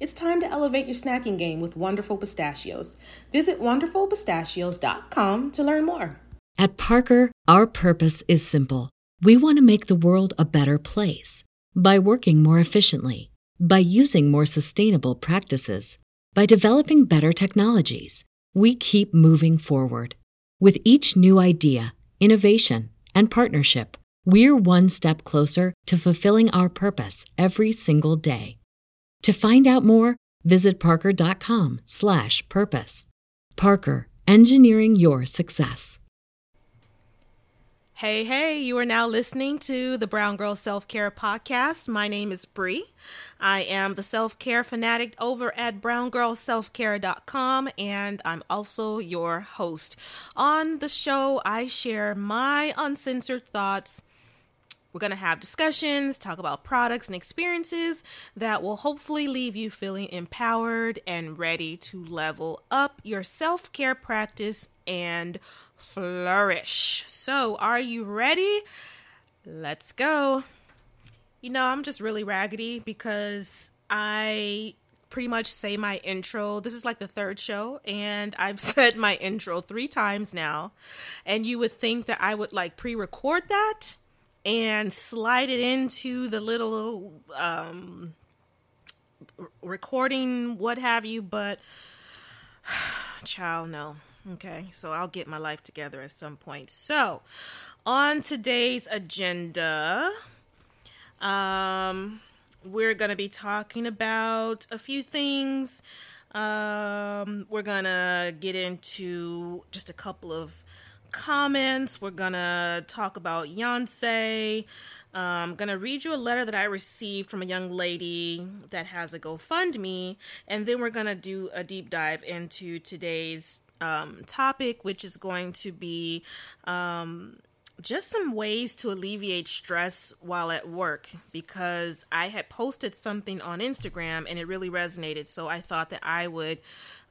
It's time to elevate your snacking game with Wonderful Pistachios. Visit wonderfulpistachios.com to learn more. At Parker, our purpose is simple. We want to make the world a better place by working more efficiently, by using more sustainable practices, by developing better technologies. We keep moving forward. With each new idea, innovation, and partnership, we're one step closer to fulfilling our purpose every single day. To find out more, visit parker.com/purpose. Parker, engineering your success. Hey, hey, you are now listening to the Brown Girl Self Care Podcast. My name is Bree. I am the self care fanatic over at browngirlselfcare.com, and I'm also your host. On the show, I share my uncensored thoughts. We're going to have discussions, talk about products and experiences that will hopefully leave you feeling empowered and ready to level up your self care practice and flourish. So, are you ready? Let's go. You know, I'm just really raggedy because I pretty much say my intro. This is like the third show, and I've said my intro three times now. And you would think that I would like pre record that and slide it into the little um, recording, what have you, but child, no. Okay, so I'll get my life together at some point. So, on today's agenda, um, we're going to be talking about a few things. Um, we're going to get into just a couple of comments. We're to talk about Beyonce. I'm going to read you a letter that I received from a young lady that has a GoFundMe, and then we're going to do a deep dive into today's um, topic, which is going to be um, just some ways to alleviate stress while at work because I had posted something on Instagram and it really resonated. So I thought that I would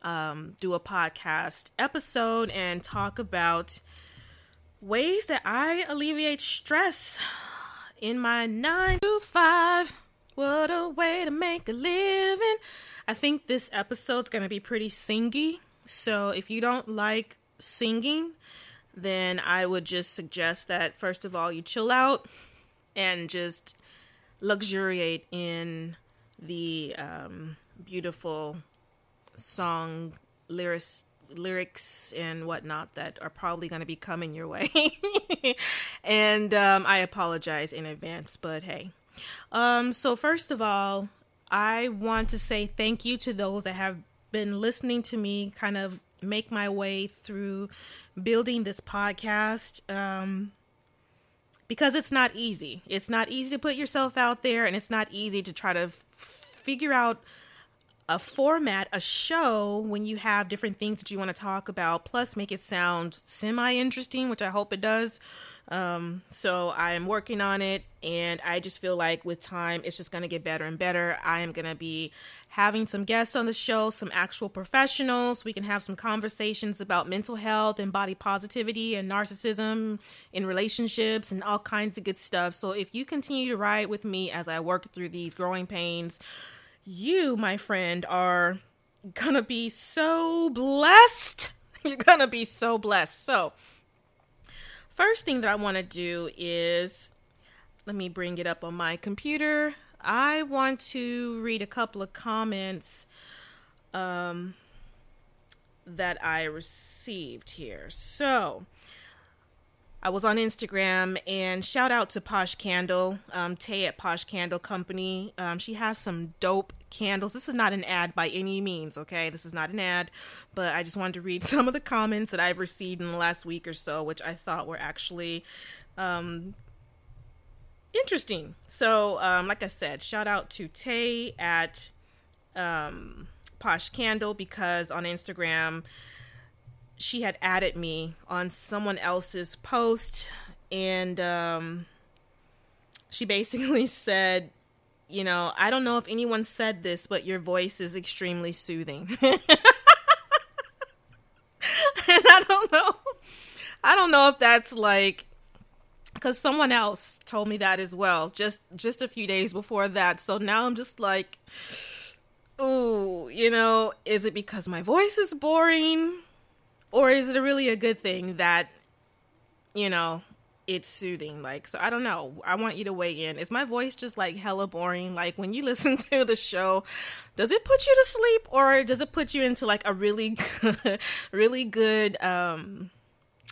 um, do a podcast episode and talk about ways that I alleviate stress in my nine to five. What a way to make a living. I think this episode's going to be pretty singy so if you don't like singing, then I would just suggest that first of all you chill out and just luxuriate in the um, beautiful song lyrics lyrics and whatnot that are probably going to be coming your way and um, i apologize in advance but hey um, so first of all i want to say thank you to those that have been listening to me kind of make my way through building this podcast um, because it's not easy. It's not easy to put yourself out there, and it's not easy to try to f- figure out a format, a show, when you have different things that you want to talk about, plus make it sound semi interesting, which I hope it does. Um, so I am working on it, and I just feel like with time, it's just going to get better and better. I am going to be having some guests on the show, some actual professionals. We can have some conversations about mental health and body positivity and narcissism in relationships and all kinds of good stuff. So if you continue to ride with me as I work through these growing pains, you, my friend, are gonna be so blessed. You're gonna be so blessed. So, first thing that I want to do is let me bring it up on my computer. I want to read a couple of comments um, that I received here. So, I was on Instagram and shout out to Posh Candle, um, Tay at Posh Candle Company. Um, she has some dope candles. This is not an ad by any means, okay? This is not an ad, but I just wanted to read some of the comments that I've received in the last week or so, which I thought were actually um, interesting. So, um, like I said, shout out to Tay at um, Posh Candle because on Instagram, she had added me on someone else's post and um, she basically said you know i don't know if anyone said this but your voice is extremely soothing. And i don't know i don't know if that's like because someone else told me that as well just just a few days before that. So now i'm just like ooh you know is it because my voice is boring or is it really a good thing that you know it's soothing like so i don't know i want you to weigh in is my voice just like hella boring like when you listen to the show does it put you to sleep or does it put you into like a really good really good um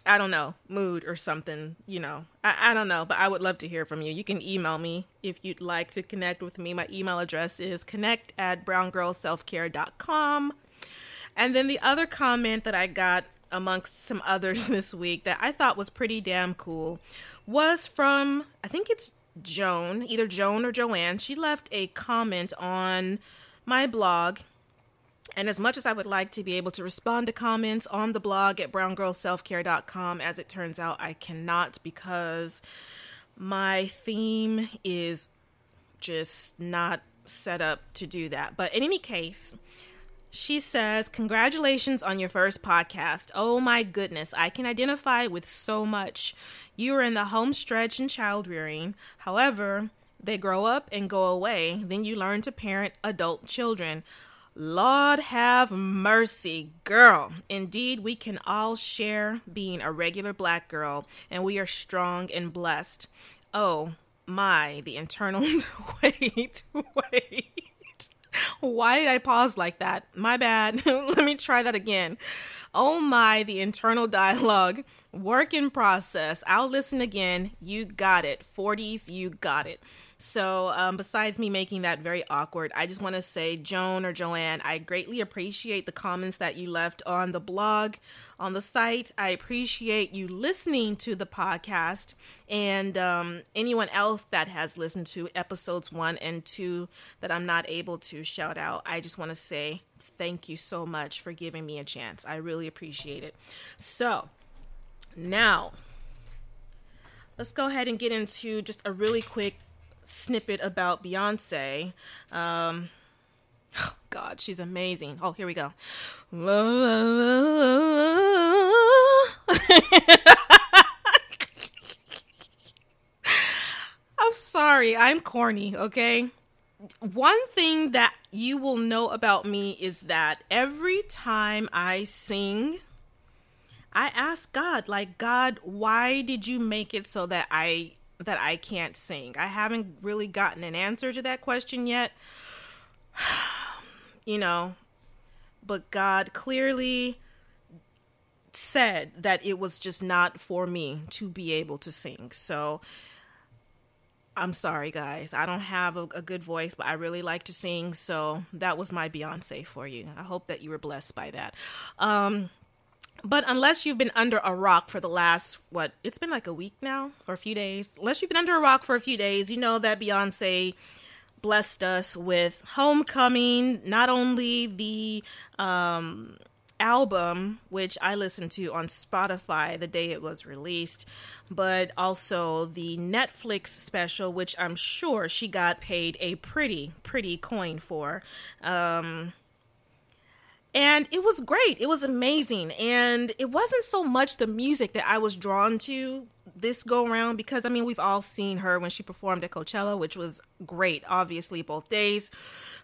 I don't know, mood or something, you know. I, I don't know, but I would love to hear from you. You can email me if you'd like to connect with me. My email address is connect at browngirlselfcare.com. And then the other comment that I got amongst some others this week that I thought was pretty damn cool was from, I think it's Joan, either Joan or Joanne. She left a comment on my blog. And as much as I would like to be able to respond to comments on the blog at browngirlselfcare.com, as it turns out, I cannot because my theme is just not set up to do that. But in any case, she says, Congratulations on your first podcast. Oh my goodness, I can identify with so much. You are in the home stretch in child rearing. However, they grow up and go away. Then you learn to parent adult children. Lord have mercy, girl. Indeed, we can all share being a regular black girl, and we are strong and blessed. Oh, my, the internal. wait, wait. Why did I pause like that? My bad. Let me try that again. Oh my, the internal dialogue. Work in process. I'll listen again. You got it. 40s, you got it. So, um, besides me making that very awkward, I just want to say, Joan or Joanne, I greatly appreciate the comments that you left on the blog, on the site. I appreciate you listening to the podcast, and um, anyone else that has listened to episodes one and two that I'm not able to shout out. I just want to say thank you so much for giving me a chance. I really appreciate it. So, now let's go ahead and get into just a really quick snippet about Beyonce. Um, oh God, she's amazing. Oh, here we go. I'm sorry, I'm corny, okay? One thing that you will know about me is that every time I sing, I ask God, like, God, why did you make it so that I that I can't sing? I haven't really gotten an answer to that question yet. you know, but God clearly said that it was just not for me to be able to sing. So I'm sorry, guys. I don't have a, a, good voice, but I really like to sing. So that was my Beyonce for you. I hope that you were blessed by that. Um, but unless you've been under a rock for the last what it's been like a week now or a few days. Unless you've been under a rock for a few days you know that beyonce blessed us with homecoming not only the um, album which i listened to on spotify the day it was released but also the netflix special which i'm sure she got paid a pretty pretty coin for. Um, and it was great. It was amazing. And it wasn't so much the music that I was drawn to this go around because I mean, we've all seen her when she performed at Coachella, which was great, obviously, both days.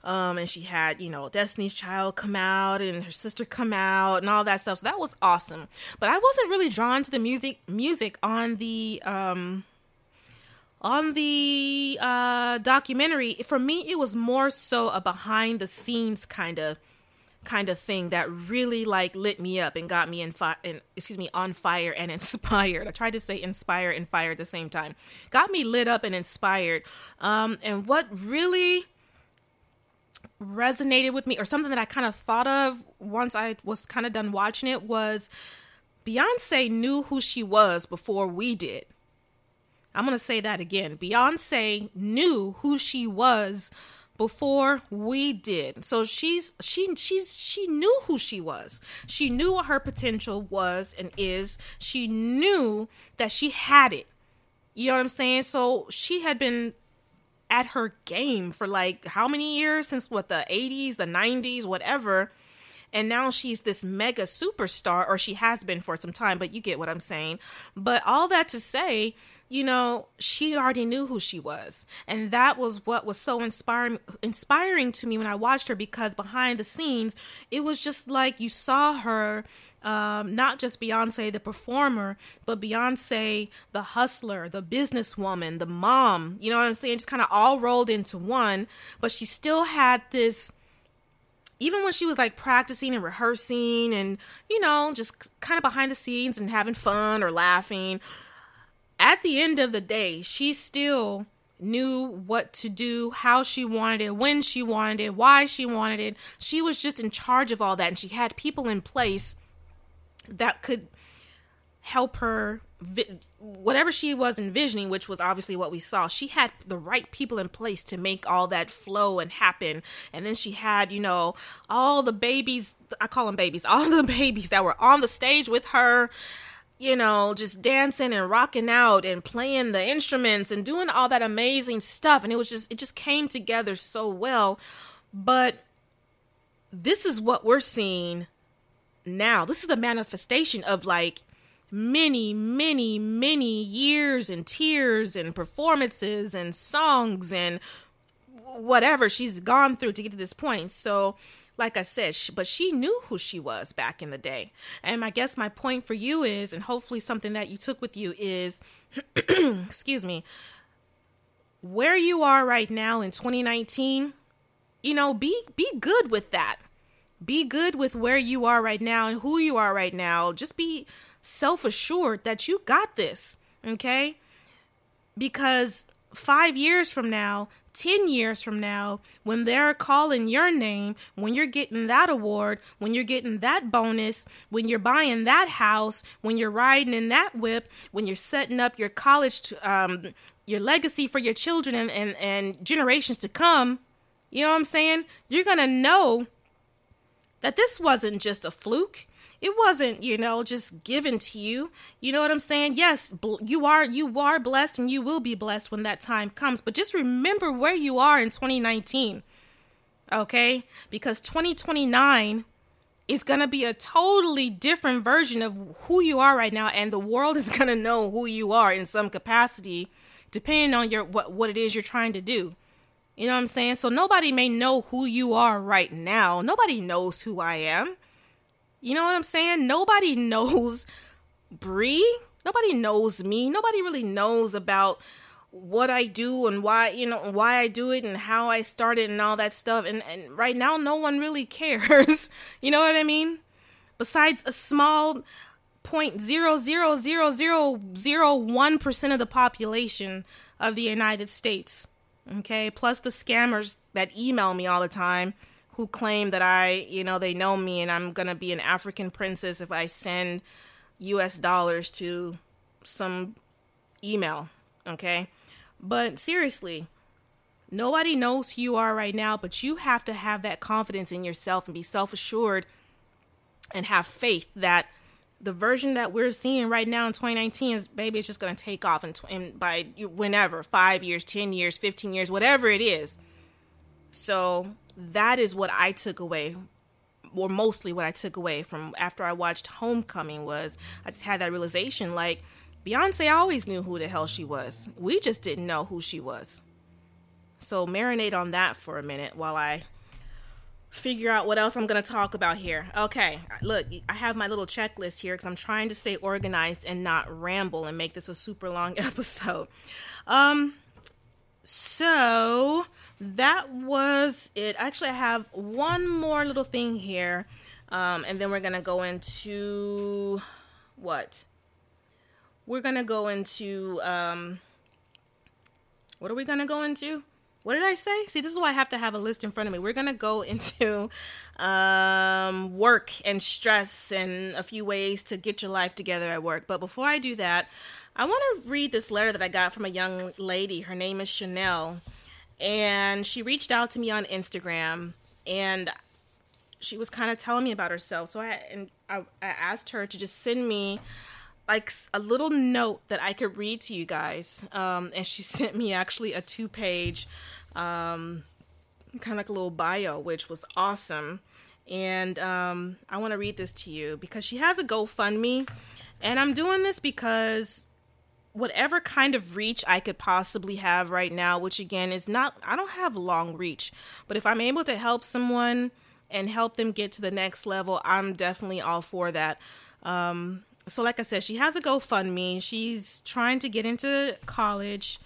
Um, and she had, you know, Destiny's Child come out and her sister come out and all that stuff. So that was awesome. But I wasn't really drawn to the music music on the um on the uh documentary. For me, it was more so a behind the scenes kind of kind of thing that really like lit me up and got me in fire and excuse me on fire and inspired. I tried to say inspire and fire at the same time. Got me lit up and inspired. Um and what really resonated with me or something that i kind of thought of once i was kind of done watching it was beyonce knew who she was before we did. I'm going to say that again. Beyonce knew who she was before we did. So she's she she's she knew who she was. She knew what her potential was and is. She knew that she had it. You know what I'm saying? So she had been at her game for like how many years since what the 80s, the 90s, whatever. And now she's this mega superstar or she has been for some time, but you get what I'm saying. But all that to say you know, she already knew who she was. And that was what was so inspiring inspiring to me when I watched her because behind the scenes, it was just like you saw her um, not just Beyonce the performer, but Beyonce the hustler, the businesswoman, the mom, you know what I'm saying? Just kind of all rolled into one. But she still had this even when she was like practicing and rehearsing and, you know, just kind of behind the scenes and having fun or laughing, at the end of the day, she still knew what to do, how she wanted it, when she wanted it, why she wanted it. She was just in charge of all that. And she had people in place that could help her, whatever she was envisioning, which was obviously what we saw. She had the right people in place to make all that flow and happen. And then she had, you know, all the babies, I call them babies, all the babies that were on the stage with her you know, just dancing and rocking out and playing the instruments and doing all that amazing stuff. And it was just, it just came together so well. But this is what we're seeing now. This is the manifestation of like many, many, many years and tears and performances and songs and whatever she's gone through to get to this point. So, like I said, but she knew who she was back in the day. And I guess my point for you is, and hopefully something that you took with you is, excuse me, where you are right now in 2019, you know, be be good with that. Be good with where you are right now and who you are right now. Just be self-assured that you got this, okay? Because 5 years from now, 10 years from now, when they're calling your name, when you're getting that award, when you're getting that bonus, when you're buying that house, when you're riding in that whip, when you're setting up your college, um, your legacy for your children and, and, and generations to come, you know what I'm saying? You're going to know that this wasn't just a fluke it wasn't you know just given to you. You know what i'm saying? Yes you are you are blessed and you will be blessed when that time comes but just remember where you are in 2019 okay? Because 2029 is going to be a totally different version of who you are right now and the world is going to know who you are in some capacity depending on your what what it is you're trying to do. You know what i'm saying? So nobody may know who you are right now. Nobody knows who i am you know what I'm saying? Nobody knows Bree. Nobody knows me. Nobody really knows about what I do and why, you know, why I do it and how I started and all that stuff. And, and right now, no one really cares. you know what I mean? Besides a small point zero zero zero zero zero one percent of the population of the United States. Okay, plus the scammers that email me all the time who claim that I, you know, they know me and I'm going to be an African princess if I send US dollars to some email, okay? But seriously, nobody knows who you are right now, but you have to have that confidence in yourself and be self assured and have faith that the version that we're seeing right now in 2019 is baby it's just going to take off in by whenever 5 years 10 years 15 years whatever it is so that is what I took away or mostly what I took away from after I watched Homecoming was I just had that realization like Beyonce always knew who the hell she was. We just didn't know who she was. So marinate on that for a minute while I figure out what else I'm going to talk about here. Okay, look, I have my little checklist here because I'm trying to stay organized and not ramble and make this a super long episode. Um, so that was it. Actually, I have one more little thing here, um, and then we're gonna go into what? We're gonna go into um, what are we gonna go into? What did I say? See, this is why I have to have a list in front of me. We're gonna go into um, work and stress and a few ways to get your life together at work. But before I do that, I want to read this letter that I got from a young lady. Her name is Chanel, and she reached out to me on Instagram, and she was kind of telling me about herself. So I and I, I asked her to just send me like a little note that I could read to you guys. Um, and she sent me actually a two page, um, kind of like a little bio, which was awesome. And um, I want to read this to you because she has a GoFundMe. And I'm doing this because whatever kind of reach I could possibly have right now, which again is not, I don't have long reach, but if I'm able to help someone and help them get to the next level, I'm definitely all for that. Um, so, like I said, she has a GoFundMe. She's trying to get into college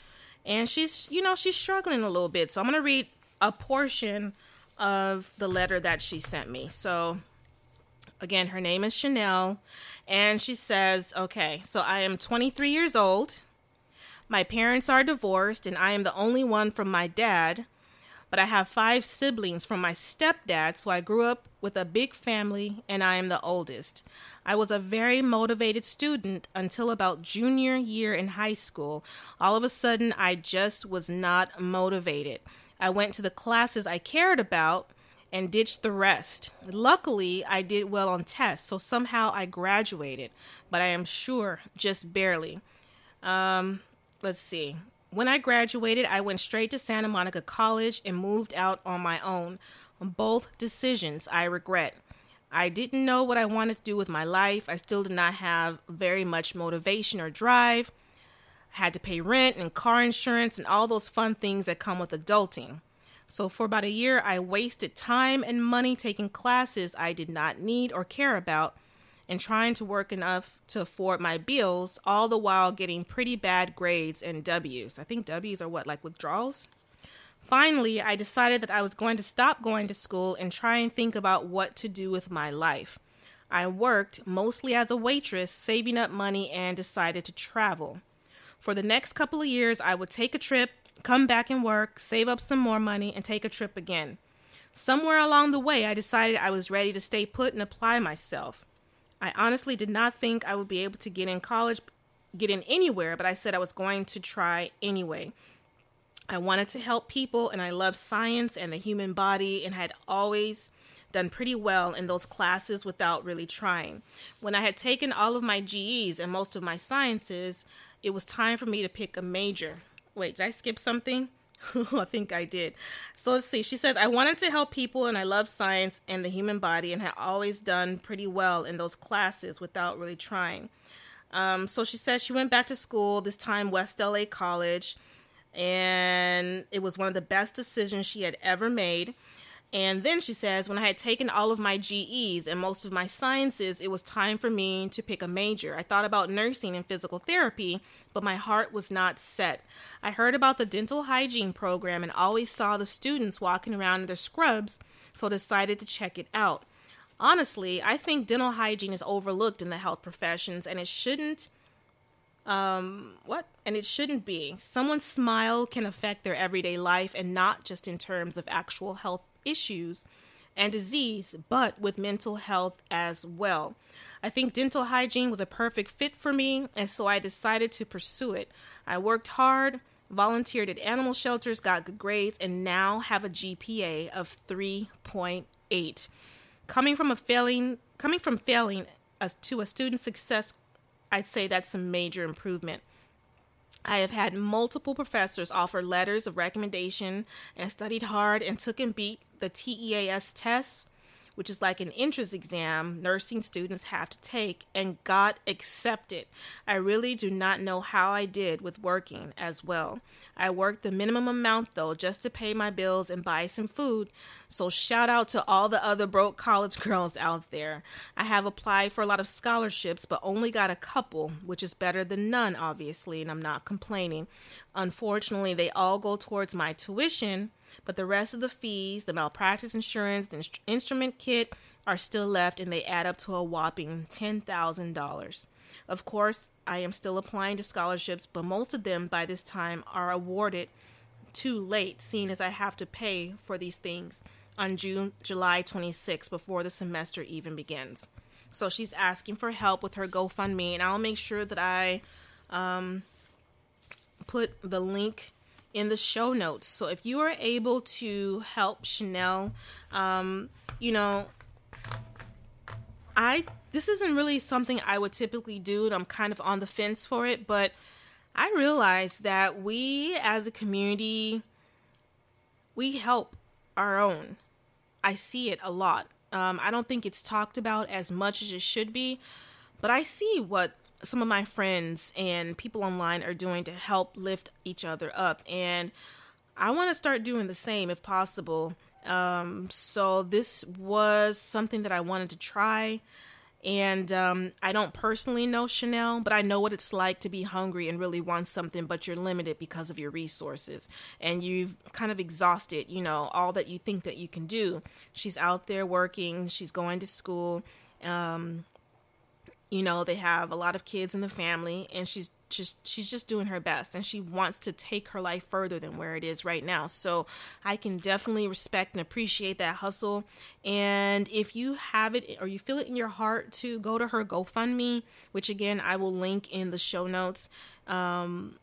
and she's, you know, she's struggling a little bit. So, I'm going to read a portion of the letter that she sent me. So, again, her name is Chanel, and she says, Okay, so I am 23 years old. My parents are divorced, and I am the only one from my dad. But I have five siblings from my stepdad, so I grew up with a big family, and I am the oldest. I was a very motivated student until about junior year in high school. All of a sudden, I just was not motivated. I went to the classes I cared about and ditched the rest. Luckily, I did well on tests, so somehow I graduated, but I am sure just barely. Um, let's see. When I graduated, I went straight to Santa Monica College and moved out on my own. Both decisions I regret. I didn't know what I wanted to do with my life. I still did not have very much motivation or drive. I had to pay rent and car insurance and all those fun things that come with adulting. So, for about a year, I wasted time and money taking classes I did not need or care about and trying to work enough to afford my bills, all the while getting pretty bad grades and W's. I think W's are what, like withdrawals? Finally, I decided that I was going to stop going to school and try and think about what to do with my life. I worked mostly as a waitress, saving up money, and decided to travel. For the next couple of years, I would take a trip come back and work, save up some more money, and take a trip again. Somewhere along the way, I decided I was ready to stay put and apply myself. I honestly did not think I would be able to get in college, get in anywhere, but I said I was going to try anyway. I wanted to help people, and I love science and the human body, and had always done pretty well in those classes without really trying. When I had taken all of my GEs and most of my sciences, it was time for me to pick a major. Wait, did I skip something? I think I did. So let's see. She says, I wanted to help people and I love science and the human body and had always done pretty well in those classes without really trying. Um, so she says she went back to school, this time West LA College, and it was one of the best decisions she had ever made. And then she says, when I had taken all of my GEs and most of my sciences, it was time for me to pick a major. I thought about nursing and physical therapy, but my heart was not set. I heard about the dental hygiene program and always saw the students walking around in their scrubs, so decided to check it out. Honestly, I think dental hygiene is overlooked in the health professions and it shouldn't um what and it shouldn't be someone's smile can affect their everyday life and not just in terms of actual health issues and disease, but with mental health as well. I think dental hygiene was a perfect fit for me, and so I decided to pursue it. I worked hard, volunteered at animal shelters, got good grades, and now have a GPA of 3.8. Coming from a failing, coming from failing to a student success, I'd say that's a major improvement. I have had multiple professors offer letters of recommendation and studied hard and took and beat the TEAS tests which is like an entrance exam nursing students have to take, and got accepted. I really do not know how I did with working as well. I worked the minimum amount though, just to pay my bills and buy some food. So, shout out to all the other broke college girls out there. I have applied for a lot of scholarships, but only got a couple, which is better than none, obviously, and I'm not complaining. Unfortunately, they all go towards my tuition, but the rest of the fees, the malpractice insurance, the instrument kit are still left, and they add up to a whopping $10,000. Of course, I am still applying to scholarships, but most of them by this time are awarded too late, seeing as I have to pay for these things on June July 26 before the semester even begins. So she's asking for help with her GoFundMe, and I'll make sure that I um, put the link in the show notes. So if you are able to help Chanel, um, you know, I this isn't really something I would typically do, and I'm kind of on the fence for it, but I realize that we as a community we help our own. I see it a lot. Um, I don't think it's talked about as much as it should be, but I see what some of my friends and people online are doing to help lift each other up. And I want to start doing the same if possible. Um, so this was something that I wanted to try. And um, I don't personally know Chanel, but I know what it's like to be hungry and really want something, but you're limited because of your resources. And you've kind of exhausted, you know, all that you think that you can do. She's out there working, she's going to school. Um, you know they have a lot of kids in the family and she's just she's just doing her best and she wants to take her life further than where it is right now. So i can definitely respect and appreciate that hustle. And if you have it or you feel it in your heart to go to her gofundme which again i will link in the show notes um,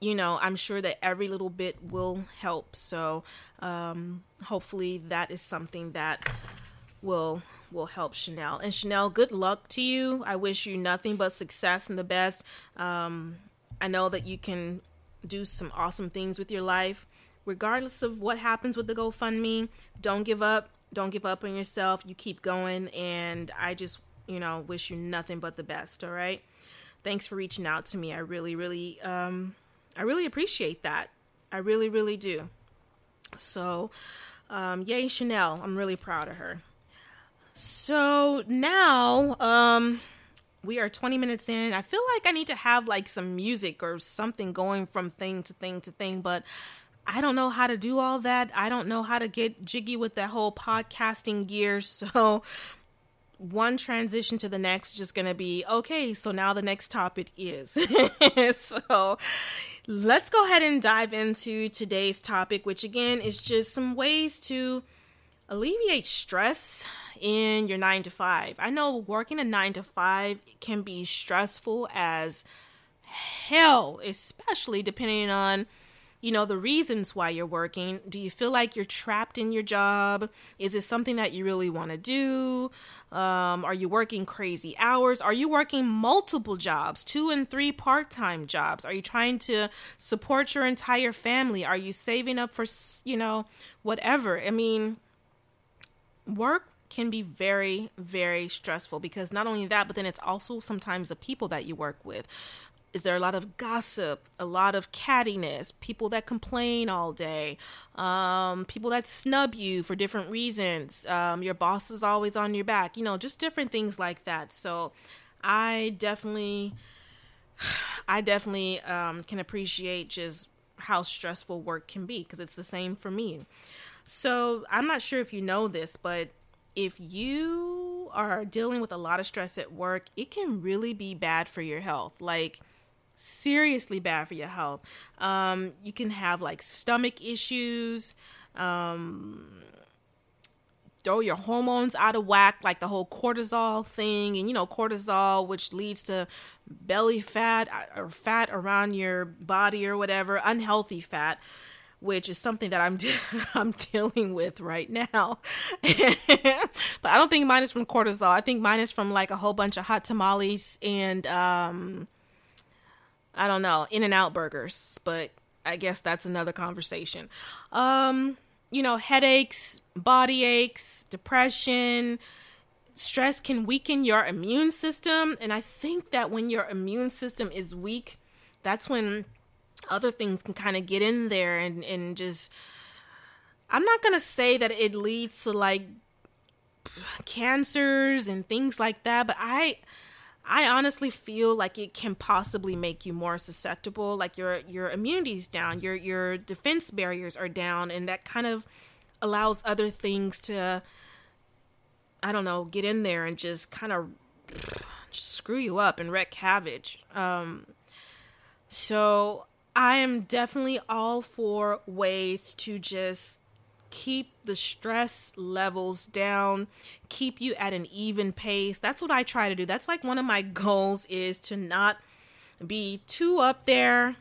you know i'm sure that every little bit will help. So um, hopefully that is something that will will help Chanel. And Chanel, good luck to you. I wish you nothing but success and the best. Um, I know that you can do some awesome things with your life. Regardless of what happens with the GoFundMe, don't give up. Don't give up on yourself. You keep going. And I just, you know, wish you nothing but the best. All right. Thanks for reaching out to me. I really, really, um, I really appreciate that. I really, really do. So, um, yay, Chanel. I'm really proud of her. So now, um, we are 20 minutes in. I feel like I need to have like some music or something going from thing to thing to thing, but I don't know how to do all that. I don't know how to get jiggy with that whole podcasting gear. So, one transition to the next just going to be okay. So, now the next topic is. so, let's go ahead and dive into today's topic, which again is just some ways to alleviate stress in your nine to five. I know working a nine to five can be stressful as hell, especially depending on you know the reasons why you're working. Do you feel like you're trapped in your job? Is it something that you really want to do? Um, are you working crazy hours? Are you working multiple jobs two and three part-time jobs? Are you trying to support your entire family? Are you saving up for you know whatever? I mean work can be very, very stressful because not only that, but then it's also sometimes the people that you work with. Is there a lot of gossip, a lot of cattiness, people that complain all day, um, people that snub you for different reasons, um, your boss is always on your back, you know, just different things like that. So I definitely, I definitely um, can appreciate just how stressful work can be because it's the same for me. So I'm not sure if you know this, but if you are dealing with a lot of stress at work, it can really be bad for your health. Like, seriously bad for your health. Um, you can have like stomach issues, um, throw your hormones out of whack, like the whole cortisol thing, and you know, cortisol, which leads to belly fat uh, or fat around your body or whatever, unhealthy fat which is something that I'm de- I'm dealing with right now. but I don't think mine is from cortisol. I think mine is from like a whole bunch of hot tamales and um I don't know, In-N-Out burgers, but I guess that's another conversation. Um you know, headaches, body aches, depression, stress can weaken your immune system. And I think that when your immune system is weak, that's when other things can kind of get in there and, and just. I'm not going to say that it leads to like cancers and things like that, but I. I honestly feel like it can possibly make you more susceptible. Like your your immunity's down, your your defense barriers are down, and that kind of allows other things to I don't know, get in there and just kind of screw you up and wreck havoc. Um, so I am definitely all for ways to just keep the stress levels down, keep you at an even pace. That's what I try to do. That's like one of my goals is to not be too up there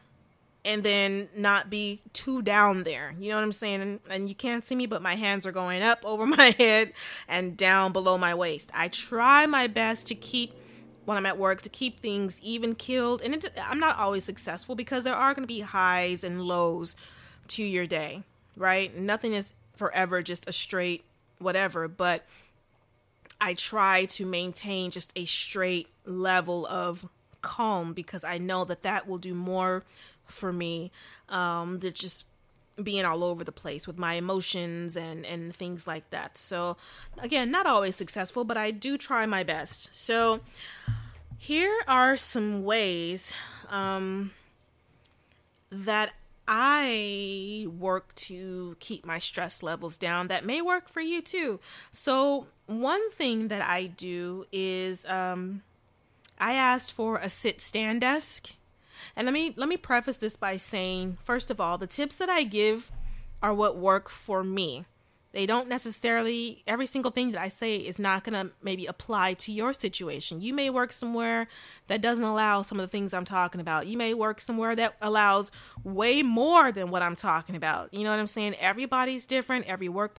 and then not be too down there. You know what I'm saying? And, and, you can't see me, but my hands are going up over my head and down below my waist. I try my best to keep when I'm at work to keep things even killed, and it, I'm not always successful because there are going to be highs and lows to your day, right? Nothing is forever just a straight whatever, but I try to maintain just a straight level of calm because I know that that will do more for me um, than just being all over the place with my emotions and and things like that. So again, not always successful, but I do try my best. So here are some ways um, that I work to keep my stress levels down that may work for you too. So one thing that I do is um, I asked for a sit stand desk and let me let me preface this by saying, first of all, the tips that I give are what work for me. They don't necessarily every single thing that I say is not going to maybe apply to your situation. You may work somewhere that doesn't allow some of the things I'm talking about. You may work somewhere that allows way more than what I'm talking about. You know what I'm saying? Everybody's different. Every work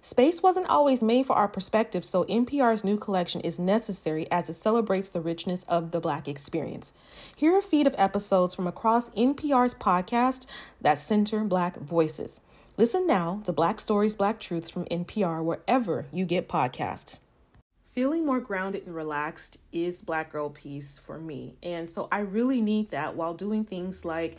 Space wasn't always made for our perspective, so NPR's new collection is necessary as it celebrates the richness of the Black experience. Here are a feed of episodes from across NPR's podcast that center Black voices. Listen now to Black Stories, Black Truths from NPR wherever you get podcasts. Feeling more grounded and relaxed is Black Girl Peace for me. And so I really need that while doing things like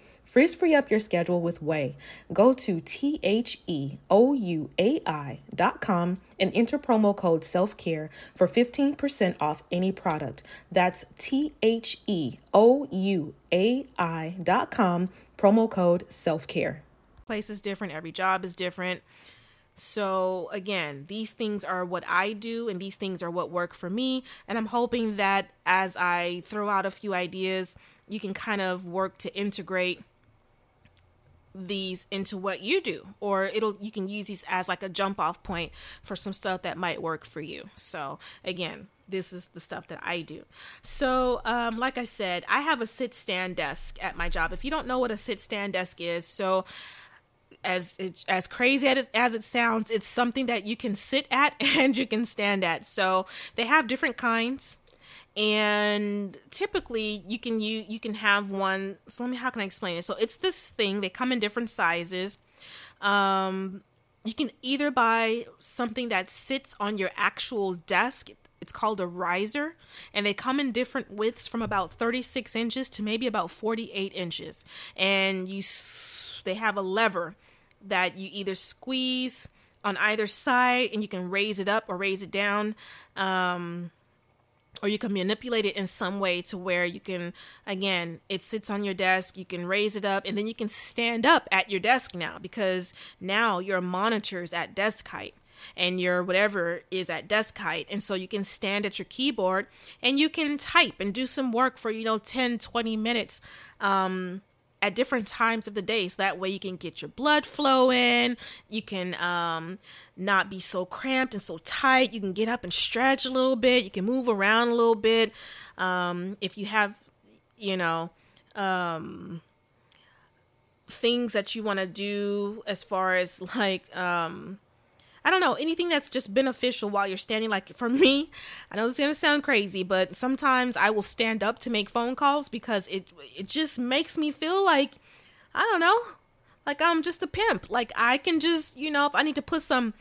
Frizz free up your schedule with Ouai. Go to T H E O U A I dot com and enter promo code self care for 15% off any product. That's T H E O U A I dot com, promo code self care. Place is different, every job is different. So, again, these things are what I do, and these things are what work for me. And I'm hoping that as I throw out a few ideas, you can kind of work to integrate these into what you do or it'll you can use these as like a jump off point for some stuff that might work for you so again this is the stuff that I do. So, um, like I said, I have a sit stand desk at my job. If you don't know what a sit stand desk is, so as it, as crazy as it, as it sounds, it's something that you can sit at and you can stand at. So they have different kinds and typically you can you you can have one so let me how can i explain it? So it's this thing they come in different sizes. Um you can either buy something that sits on your actual desk it's called a riser and they come in different widths from about 36 inches to maybe about 48 inches. And you they have a lever that you either squeeze on either side and you can raise it up or raise it down. Um or you can manipulate it in some way to where you can again it sits on your desk you can raise it up and then you can stand up at your desk now because now your monitor's at desk height and your whatever is at desk height. And so you can stand at your keyboard and you can type and do some work for you know 10 20 minutes um, at different times of the day so that way you can get your blood flowing. You can um, not be so cramped and so tight. You can get up and stretch a little bit. You can move around a little bit. Um, if you have you know um, things that you want to do as far as like um, I don't know, anything that's just beneficial while you're standing. Like for me, I know is gonna sound crazy, but sometimes I will stand up to make phone calls because it it just makes me feel like I don't know, like I'm just a pimp. Like I can just, you know, if I need to put some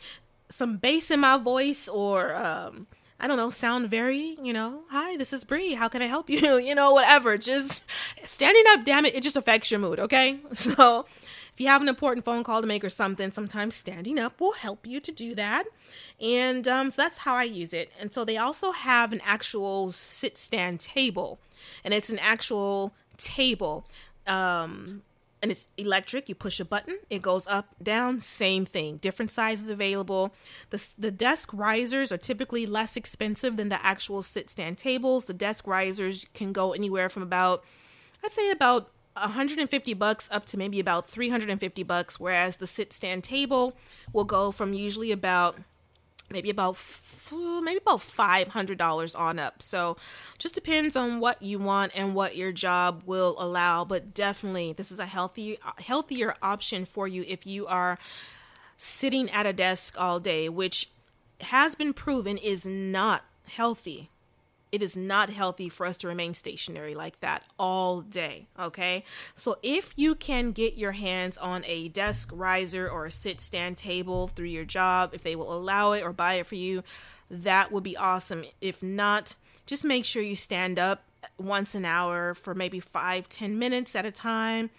some bass in my voice or um I don't know, sound very, you know, hi, this is Bree. How can I help you? you know, whatever. Just standing up, damn it, it just affects your mood, okay? So you have an important phone call to make or something, sometimes standing up will help you to do that. And um, so that's how I use it. And so they also have an actual sit stand table, and it's an actual table. Um, and it's electric. You push a button, it goes up, down, same thing. Different sizes available. The, the desk risers are typically less expensive than the actual sit stand tables. The desk risers can go anywhere from about, I'd say about 150 bucks up to maybe about 350 bucks, whereas the sit stand table will go from usually about maybe about maybe about $500 on up. So just depends on what you want and what your job will allow, but definitely this is a healthy healthier option for you if you are sitting at a desk all day, which has been proven is not healthy it is not healthy for us to remain stationary like that all day. Okay. So if you can get your hands on a desk riser or a sit stand table through your job, if they will allow it or buy it for you, that would be awesome. If not, just make sure you stand up once an hour for maybe five, ten minutes at a time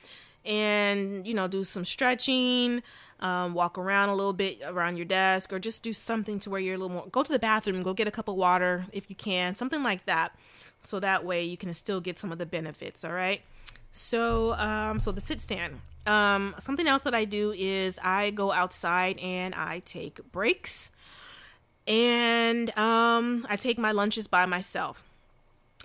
and, you know, do some stretching um, walk around a little bit around your desk, or just do something to where you're a little more. Go to the bathroom, go get a cup of water if you can, something like that. So that way you can still get some of the benefits. All right. So, um, so the sit stand. Um, something else that I do is I go outside and I take breaks, and um, I take my lunches by myself.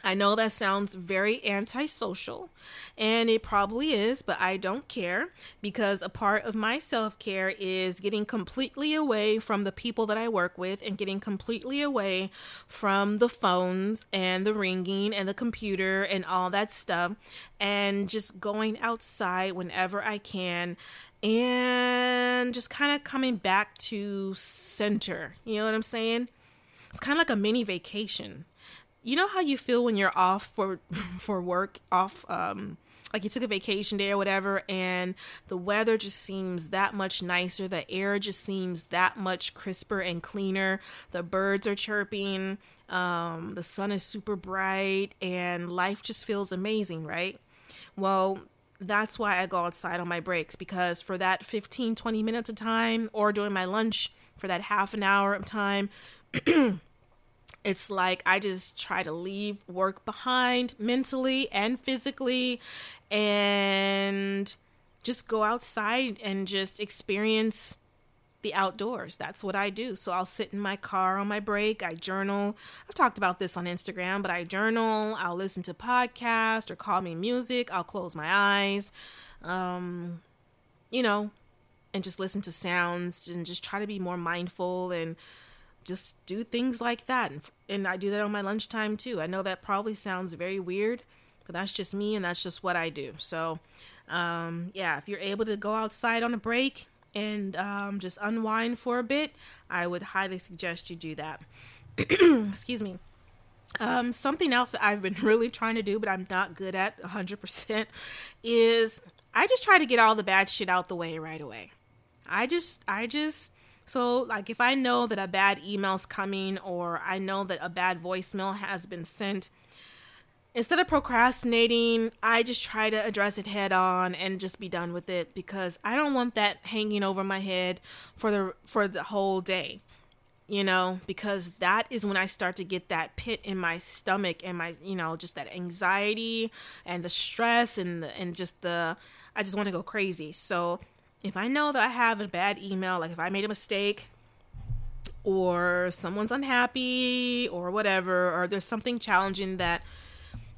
I know that sounds very antisocial, and it probably is, but I don't care because a part of my self care is getting completely away from the people that I work with and getting completely away from the phones and the ringing and the computer and all that stuff, and just going outside whenever I can and just kind of coming back to center. You know what I'm saying? It's kind of like a mini vacation you know how you feel when you're off for for work off um like you took a vacation day or whatever and the weather just seems that much nicer the air just seems that much crisper and cleaner the birds are chirping um, the sun is super bright and life just feels amazing right? Well that's why i go outside on my breaks because for that 15 20 minutes of time or during my lunch for that half an hour of time it's like I just try to leave work behind mentally and physically and just go outside and just experience the outdoors. That's what I do. So I'll sit in my car on my break. I journal. I've talked about this on Instagram, but I journal. I'll listen to podcasts or calming music. I'll close my eyes. Um, you know, and just listen to sounds and just try to be more mindful and just do things like that. And, and I do that on my lunchtime too. I know that probably sounds very weird, but that's just me and that's just what I do. So, um, yeah, if you're able to go outside on a break and um, just unwind for a bit, I would highly suggest you do that. Excuse me. Um, something else that I've been really trying to do, but I'm not good at 100%, is I just try to get all the bad shit out the way right away. I just, I just so, like, if I know that a bad email's coming or I know that a bad voicemail has been sent, instead of procrastinating, I just try to address it head on and just be done with it because I don't want that hanging over my head for the for the whole day. You know, because that is when I start to get that pit in my stomach and my, you know, just that anxiety and the stress and the, and just the I just want to go crazy. So, if I know that I have a bad email, like if I made a mistake or someone's unhappy or whatever, or there's something challenging that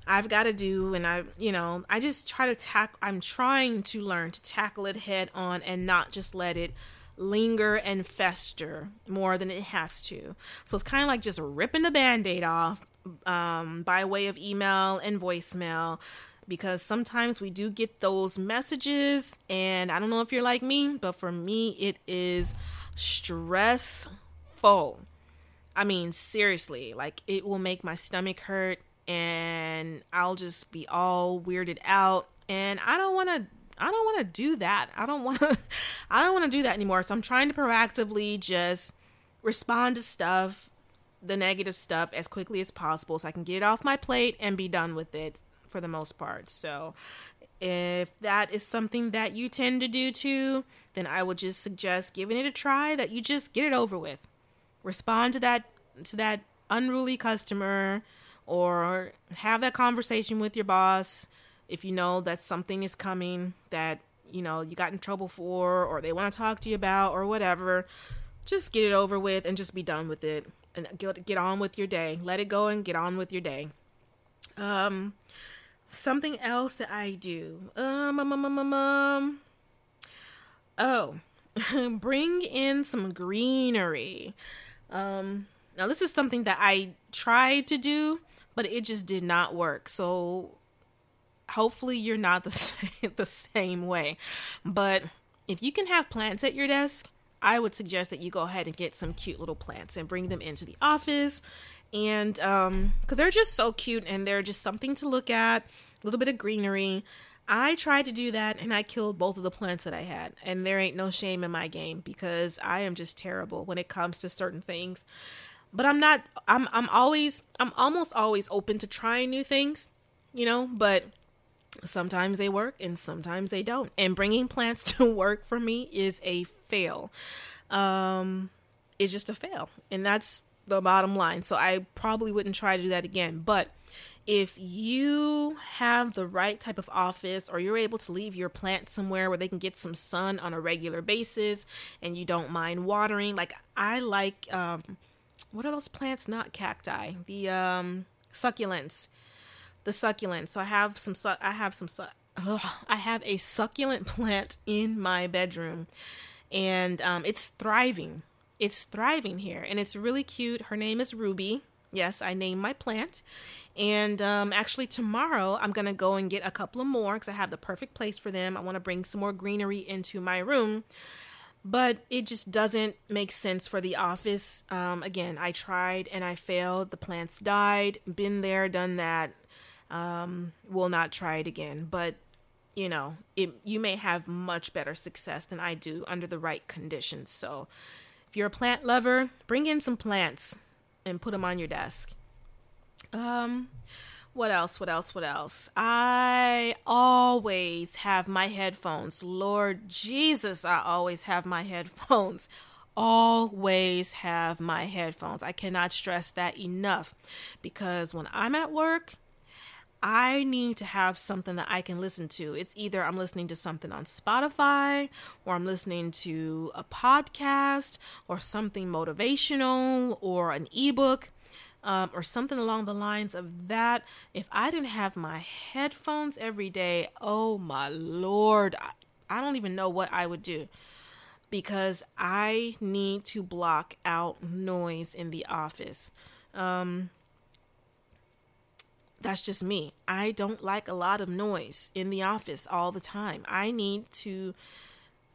I've got to do, and I, you know, I just try to tack. I'm trying to learn to tackle it head on and not just let it linger and fester more than it has to. So it's kind of like just ripping the band aid off um, by way of email and voicemail because sometimes we do get those messages and I don't know if you're like me, but for me it is stressful. I mean, seriously, like it will make my stomach hurt and I'll just be all weirded out and I don't want to I don't want to do that. I don't want to I don't want to do that anymore. So I'm trying to proactively just respond to stuff, the negative stuff as quickly as possible so I can get it off my plate and be done with it for the most part. So if that is something that you tend to do too, then I would just suggest giving it a try that you just get it over with. Respond to that to that unruly customer or have that conversation with your boss if you know that something is coming that you know you got in trouble for or they want to talk to you about or whatever just get it over with and just be done with it and get, get on with your day let it go and get on with your day um something else that I do. Um, um, um, um, um, um. oh, bring in some greenery. Um, now this is something that I tried to do, but it just did not work. So hopefully you're not the same, the same way. But if you can have plants at your desk, I would suggest that you go ahead and get some cute little plants and bring them into the office and um because they're just so cute and they're just something to look at a little bit of greenery. I tried to do that and i killed both of the plants that i had. And there ain't no shame in my game because i am just terrible when it comes to certain things. But i'm not i'm i'm always i'm almost always open to trying new things you know but sometimes they work and sometimes they don't. And bringing plants to work for me is a fail. Um it's just a fail. And that's the bottom line. So I probably wouldn't try to do that again. But if you have the right type of office or you're able to leave your plant somewhere where they can get some sun on a regular basis and you don't mind watering, like I like um what are those plants? Not cacti. The um succulents. the succulents. So I have some su- I have some su- ugh, I have a succulent plant in my bedroom, and um, it's thriving. It's thriving here, and it's really cute. Her name is Ruby. Yes, I named my plant. And um, actually, tomorrow I'm going to go and get a couple of more because I have the perfect place for them. I want to bring some more greenery into my room. But it just doesn't make sense for the office. Um, again, I tried and I failed. The plants died. Been there, done that. Um, will not try it again. But you know, it, you may have much better success than I do under the right conditions. So, you're a plant lover, bring in some plants and put them on your desk. Um, what else? What else? What else? I always have my headphones. Lord Jesus, I always have my headphones. Always have my headphones. I cannot stress that enough because when I'm at work, I need to have something that I can listen to. It's either I'm listening to something on Spotify or I'm listening to a podcast or something motivational or an ebook um, or something along the lines of that. If I didn't have my headphones every day, oh my lord, I, I don't even know what I would do because I need to block out noise in the office. Um, that's just me. I don't like a lot of noise in the office all the time. I need to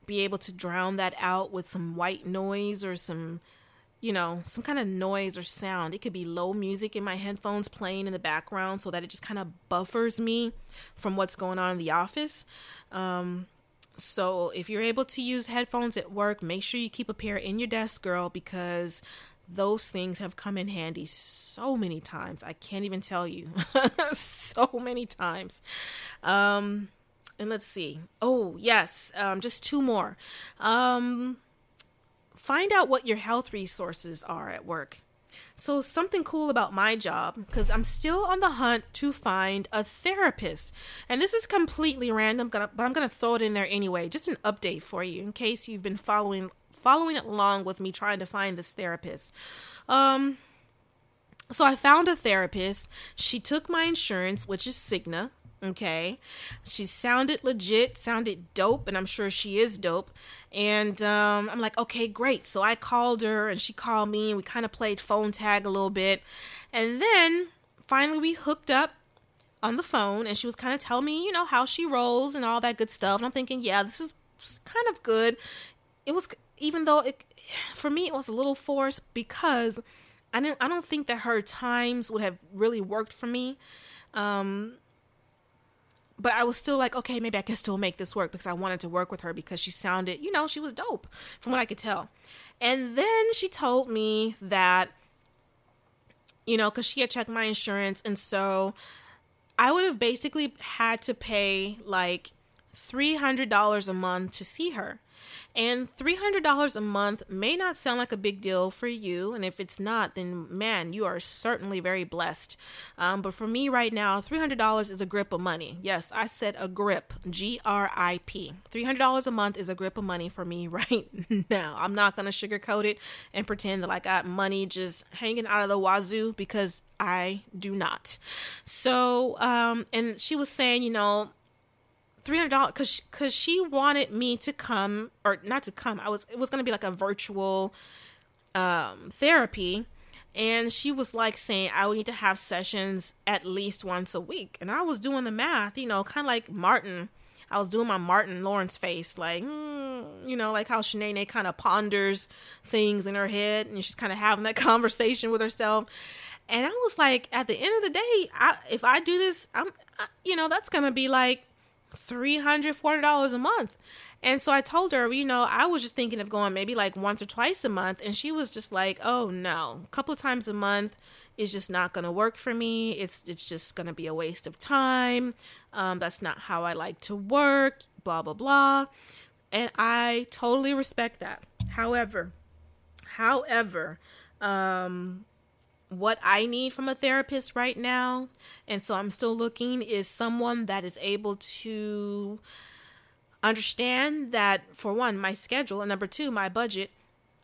be able to drown that out with some white noise or some, you know, some kind of noise or sound. It could be low music in my headphones playing in the background so that it just kind of buffers me from what's going on in the office. Um, so if you're able to use headphones at work, make sure you keep a pair in your desk, girl, because those things have come in handy so many times. I can't even tell you. so many times. Um, and let's see. Oh, yes. Um, just two more. Um, find out what your health resources are at work. So, something cool about my job, because I'm still on the hunt to find a therapist. And this is completely random, but I'm going to throw it in there anyway. Just an update for you in case you've been following following along with me trying to find this therapist. Um, so I found a therapist. She took my insurance, which is Cigna. Okay. She sounded legit, sounded dope, and I'm sure she is dope. And um, I'm like, okay, great. So I called her and she called me and we kind of played phone tag a little bit. And then finally we hooked up on the phone and she was kind of telling me, you know, how she rolls and all that good stuff. And I'm thinking, yeah, this is kind of good. It was even though it for me it was a little forced because I didn't I don't think that her times would have really worked for me. Um but I was still like, okay, maybe I can still make this work because I wanted to work with her because she sounded, you know, she was dope from what I could tell. And then she told me that, you know, because she had checked my insurance. And so I would have basically had to pay like $300 a month to see her. And $300 a month may not sound like a big deal for you. And if it's not, then man, you are certainly very blessed. Um, but for me right now, $300 is a grip of money. Yes, I said a grip, G R I P. $300 a month is a grip of money for me right now. I'm not going to sugarcoat it and pretend that I got money just hanging out of the wazoo because I do not. So, um, and she was saying, you know, three hundred dollars because because she wanted me to come or not to come. I was it was gonna be like a virtual um, therapy, and she was like saying I would need to have sessions at least once a week, and I was doing the math, you know, kind of like Martin. I was doing my Martin Lawrence face, like, mm, you know, like how Shanae kind of ponders things in her head and she's kind of having that conversation with herself. And I was like, at the end of the day, I, if I do this, I'm, I, you know, that's to be like $300 $400 a month. And so i told her you know i was just thinking of going maybe like once or twice a month. And she was just like oh no. A couple of times a month is just not going to work for me. It's it's just going to be a waste of time. Um, that's not how i like to work blah blah blah. And i totally respect that. However however um, what I need from a therapist right now, and so I'm still looking, is someone that is able to understand that, for one, my schedule, and number two, my budget,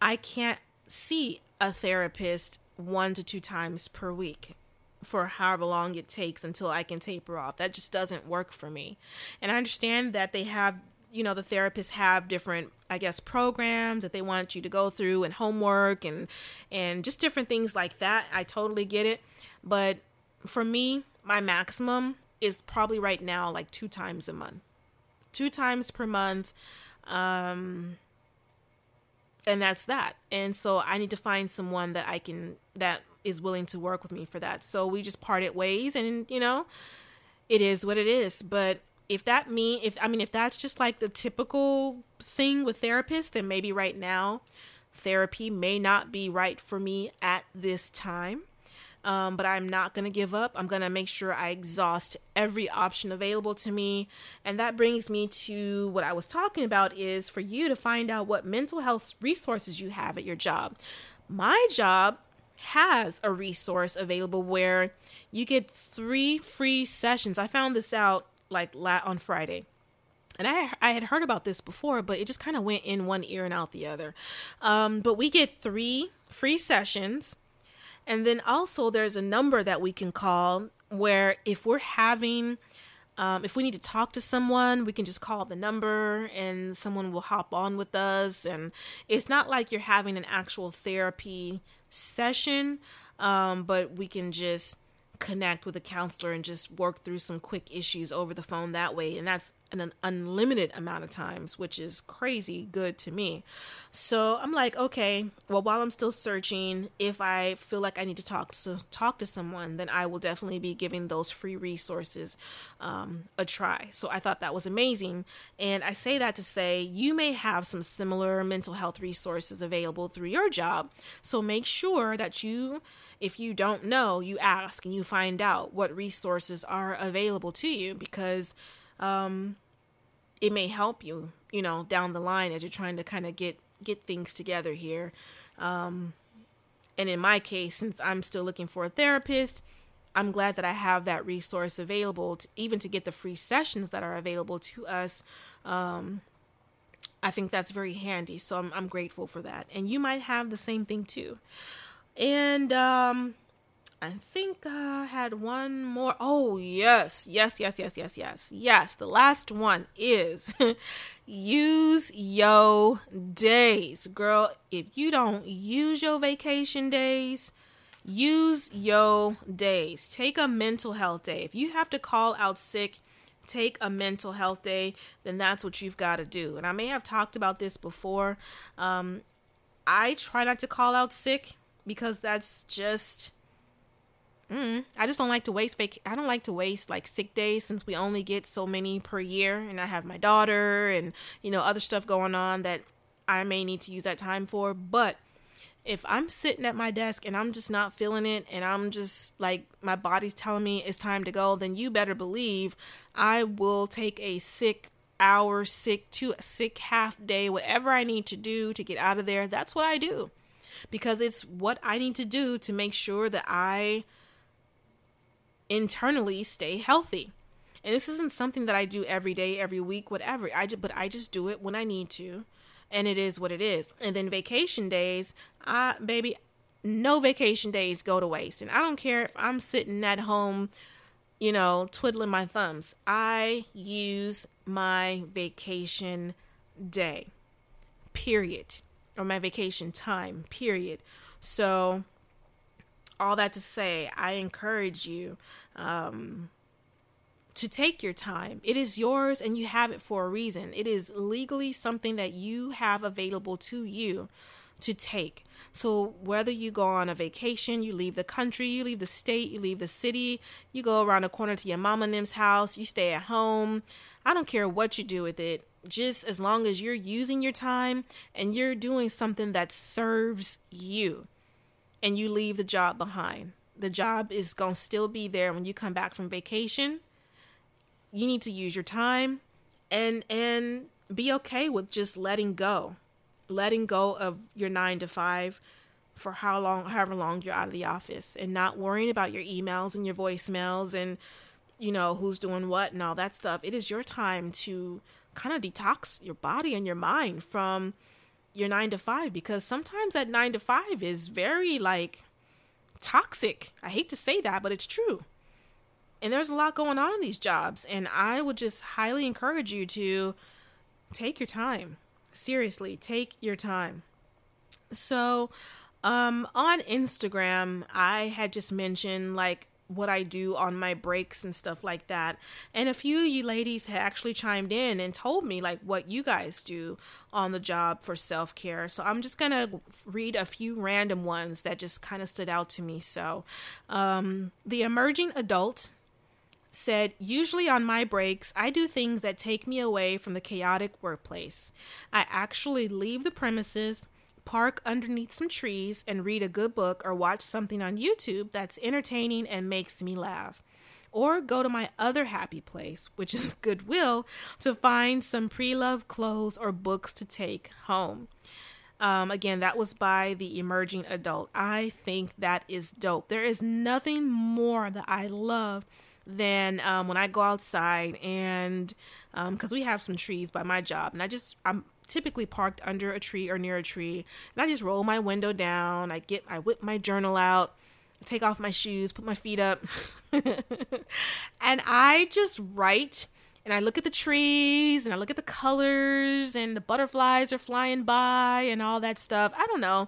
I can't see a therapist one to two times per week. for however long it takes until I can taper off. That just doesn't work for me. And I understand that they have, you know, the therapists have different I guess programs that they want you to go through and homework and and just different things like that. I totally get it. But for me, my maximum is probably right now like two times a month. Two times per month. Um and that's that. And so I need to find someone that I can that is willing to work with me for that. So we just parted ways and you know, it is what it is. But if that mean if I mean if that's just like the typical thing with therapists, then maybe right now therapy may not be right for me at this time. Um, but I'm not going to give up. I'm going to make sure I exhaust every option available to me. And that brings me to what I was talking about is for you to find out what mental health resources you have at your job. My job has a resource available where you get three free sessions. I found this out like on Friday. And I I had heard about this before, but it just kind of went in one ear and out the other. Um, but we get three free sessions, and then also there's a number that we can call where if we're having um, if we need to talk to someone, we can just call the number and someone will hop on with us. And it's not like you're having an actual therapy session, um, but we can just connect with a counselor and just work through some quick issues over the phone that way. And that's an unlimited amount of times, which is crazy good to me. So I'm like, okay, well, while I'm still searching, if I feel like I need to talk to talk to someone, then I will definitely be giving those free resources um, a try. So I thought that was amazing, and I say that to say you may have some similar mental health resources available through your job. So make sure that you if you don't know, you ask and you find out what resources are available to you because um, it may help you, you know, down the line as you're trying to kind of get get things together here. Um, and in my case, since I'm still looking for a therapist, I'm glad that I have that resource available, to, even to get the free sessions that are available to us. Um, I think that's very handy. So I'm, I'm grateful for that. And you might have the same thing too. And um, I think I had one more. Oh, yes, yes, yes, yes, yes, yes, yes. The last one is use your days. Girl, if you don't use your vacation days, use your days. Take a mental health day. If you have to call out sick, take a mental health day, then that's what you've got to do. And I may have talked about this before. Um, I try not to call out sick because that's just mm, I just don't like to waste vac- I don't like to waste like sick days since we only get so many per year and I have my daughter and you know other stuff going on that I may need to use that time for. But if I'm sitting at my desk and I'm just not feeling it and I'm just like my body's telling me it's time to go then you better believe I will take a sick hour sick two, sick half day whatever I need to do to get out of there. That's what I do because it's what I need to do to make sure that I internally stay healthy. And this isn't something that I do every day, every week, whatever. I just, but I just do it when I need to, and it is what it is. And then vacation days, I baby, no vacation days go to waste. And I don't care if I'm sitting at home, you know, twiddling my thumbs. I use my vacation day. Period or my vacation time, period. So, all that to say, I encourage you um, to take your time. It is yours and you have it for a reason. It is legally something that you have available to you to take. So, whether you go on a vacation, you leave the country, you leave the state, you leave the city, you go around the corner to your mama and them's house, you stay at home, I don't care what you do with it just as long as you're using your time and you're doing something that serves you and you leave the job behind. The job is going to still be there when you come back from vacation. You need to use your time and and be okay with just letting go. Letting go of your 9 to 5 for how long however long you're out of the office and not worrying about your emails and your voicemails and you know who's doing what and all that stuff. It is your time to kind of detox your body and your mind from your nine to five because sometimes that nine to five is very like toxic. I hate to say that, but it's true. And there's a lot going on in these jobs. And I would just highly encourage you to take your time. Seriously, take your time. So, um, on Instagram, I had just mentioned like what I do on my breaks and stuff like that. And a few of you ladies had actually chimed in and told me like what you guys do on the job for self care. So I'm just gonna read a few random ones that just kind of stood out to me. So, um, the emerging adult said, Usually on my breaks, I do things that take me away from the chaotic workplace. I actually leave the premises park underneath some trees and read a good book or watch something on YouTube that's entertaining and makes me laugh. Or go to my other happy place, which is Goodwill, to find some pre loved clothes or books to take home. Um, again, that was by the emerging adult. I think that is dope. There is nothing more that I love than um, when I go outside and because um, we have some trees by my job, and I just I'm typically parked under a tree or near a tree. And I just roll my window down. I get, I whip my journal out, take off my shoes, put my feet up, and I just write. And I look at the trees and I look at the colors and the butterflies are flying by and all that stuff. I don't know.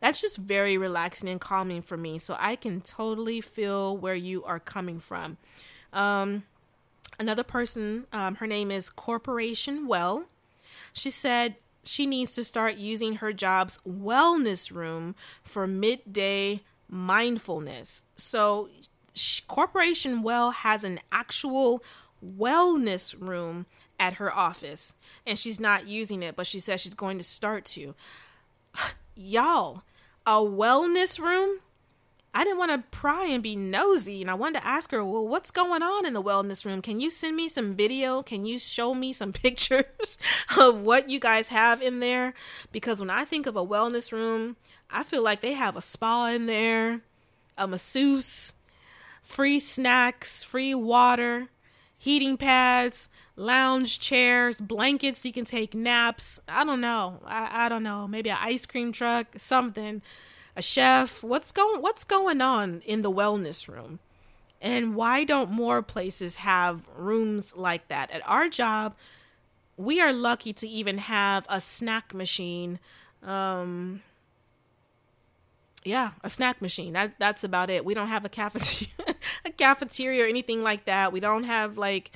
That's just very relaxing and calming for me. So I can totally feel where you are coming from. Um, another person, um, her name is Corporation Well. She said she needs to start using her job's wellness room for midday mindfulness. So, Corporation Well has an actual wellness room at her office, and she's not using it, but she says she's going to start to. Y'all, a wellness room? I didn't want to pry and be nosy, and I wanted to ask her, well, what's going on in the wellness room? Can you send me some video? Can you show me some pictures of what you guys have in there? Because when I think of a wellness room, I feel like they have a spa in there, a masseuse, free snacks, free water, heating pads, lounge chairs, blankets you can take naps. I don't know. I, I don't know. Maybe an ice cream truck, something a chef. What's going what's going on in the wellness room? And why don't more places have rooms like that? At our job, we are lucky to even have a snack machine. Um, yeah, a snack machine. That that's about it. We don't have a cafeteria, a cafeteria or anything like that. We don't have like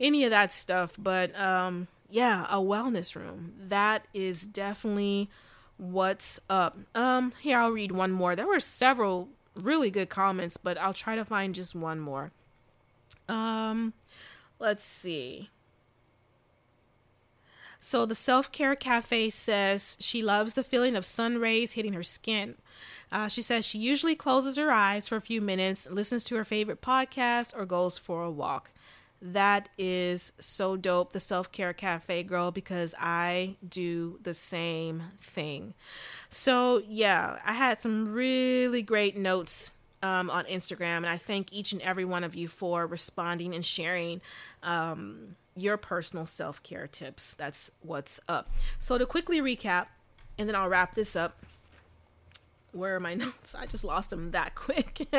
any of that stuff. But um, yeah, a wellness room. That is definitely what's up. Um, here I'll read one more. There were several really good comments, but I'll try to find just one more. Um, let's see. So the Self Care Cafe says she loves the feeling of sun rays hitting her skin. Uh, she says she usually closes her eyes for a few minutes, listens to her favorite podcast, or goes for a walk that is so dope, the Self Care Cafe girl, because I do the same thing. So, yeah, I had some really great notes um, on Instagram, and I thank each and every one of you for responding and sharing um, your personal self care tips. That's what's up. So, to quickly recap, and then I'll wrap this up. Where are my notes? I just lost them that quick.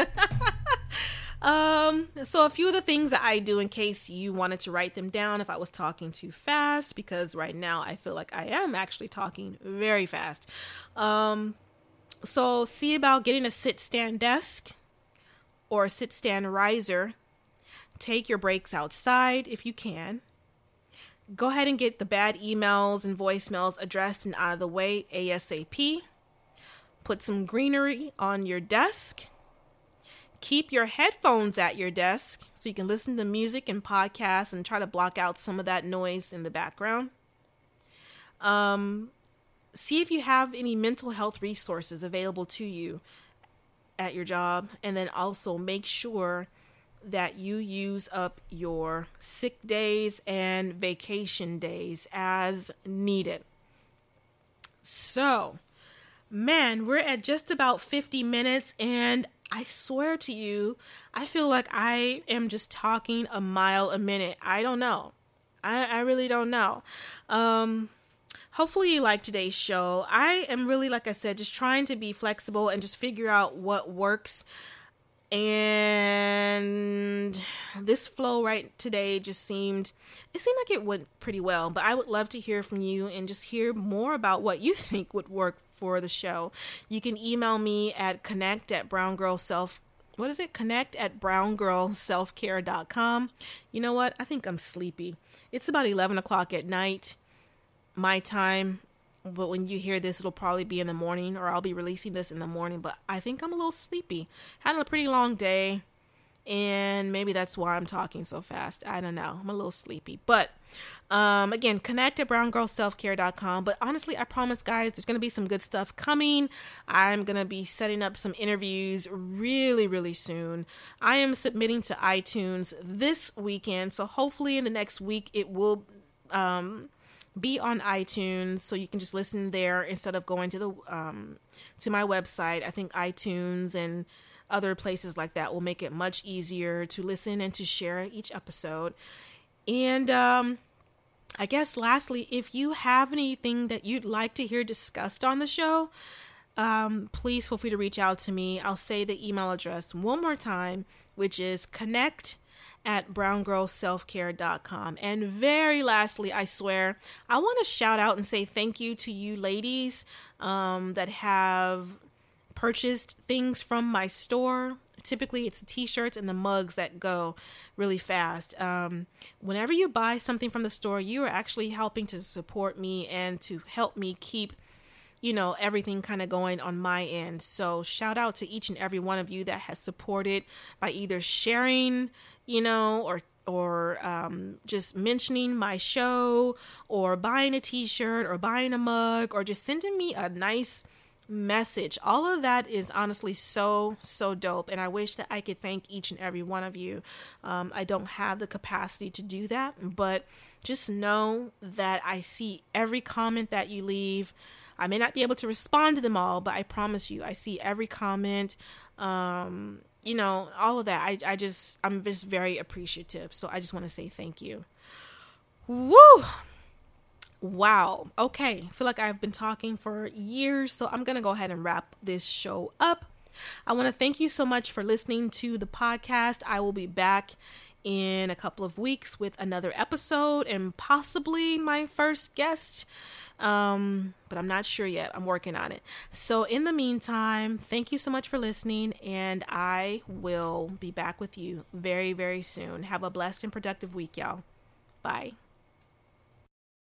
Um, so a few of the things that I do in case you wanted to write them down if I was talking too fast, because right now I feel like I am actually talking very fast. Um, so see about getting a sit stand desk or a sit stand riser. Take your breaks outside if you can. Go ahead and get the bad emails and voicemails addressed and out of the way ASAP. Put some greenery on your desk Keep your headphones at your desk so you can listen to music and podcasts and try to block out some of that noise in the background. Um, see if you have any mental health resources available to you at your job, and then also make sure that you use up your sick days and vacation days as needed. So, man, we're at just about 50 minutes, and I swear to you, I feel like I am just talking a mile a minute. I don't know. I, I really don't know. Um, hopefully you like today's show. I am really, like I said, just trying to be flexible and just figure out what works. And this flow right today just seemed, it seemed like it went pretty well. But I would love to hear from you and just hear more about what you think would work for the show. You can email me at connect at browngirlself what is it? Connect at browngirlselfcare.com. You know what? I think I'm sleepy. It's about 11 o'clock at night, my time. But when you hear this, it'll probably be in the morning, or I'll be releasing this in the morning. But I think I'm a little sleepy. Had a pretty long day and maybe that's why I'm talking so fast. I don't know. I'm a little sleepy. But um, again, connect at browngirlselfcare.com. But honestly, I promise, guys, there's going to be some good stuff coming. I'm going to be setting up some interviews really, really soon. I am submitting to iTunes this weekend. So hopefully, in the next week, it will. Um, be on iTunes, so you can just listen there instead of going to the um, to my website. I think iTunes and other places like that will make it much easier to listen and to share each episode. And um, I guess lastly, if you have anything that you'd like to hear discussed on the show, um, please feel free to reach out to me. I'll say the email address one more time, which is connect at browngirlselfcare.com. And very lastly, I swear, I want to shout out and say thank you to you ladies um, that have purchased things from my store. Typically, it's the t shirts and the mugs that go really fast. Um, whenever you buy something from the store, you are actually helping to support me and to help me keep you know everything kind of going on my end so shout out to each and every one of you that has supported by either sharing you know or or um, just mentioning my show or buying a t-shirt or buying a mug or just sending me a nice message. All of that is honestly so, so dope. And I wish that I could thank each and every one of you. Um, I don't have the capacity to do that, but just know that I see every comment that you leave. I may not be able to respond to them all, but I promise you, I see every comment. Um, you know, all of that. I, I just, I'm just very appreciative. So I just want to say thank you. Woo! Wow. Okay. I feel like I've been talking for years, so I'm going to go ahead and wrap this show up. I want to thank you so much for listening to the podcast. I will be back in a couple of weeks with another episode and possibly my first guest. Um, but I'm not sure yet. I'm working on it. So, in the meantime, thank you so much for listening, and I will be back with you very, very soon. Have a blessed and productive week, y'all. Bye.